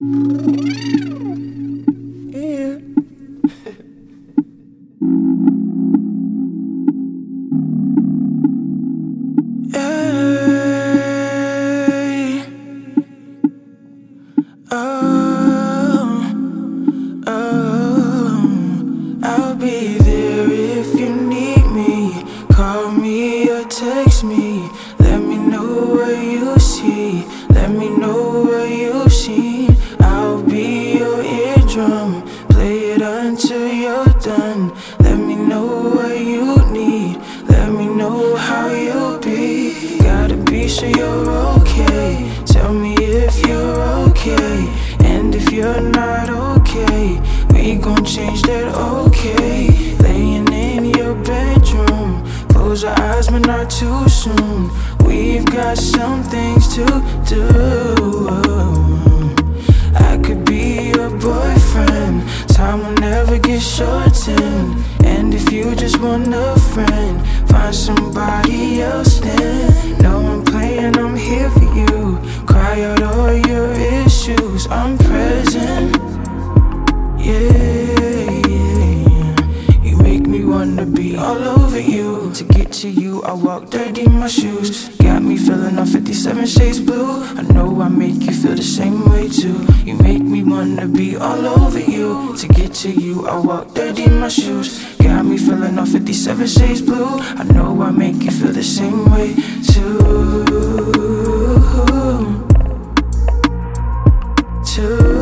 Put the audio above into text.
Oh, oh, oh. I'll be there if you need me. Call me or text me. Okay. Laying in your bedroom. Close your eyes, but not too soon. We've got some things to do. I could be your boyfriend. Time will never get shortened. And if you just want a friend, find somebody else then. To you, I walk dirty in my shoes. Got me feeling all 57 shades blue. I know I make you feel the same way too. You make me wanna be all over you. To get to you, I walk dirty in my shoes. Got me feeling all 57 shades blue. I know I make you feel the same way too. Too.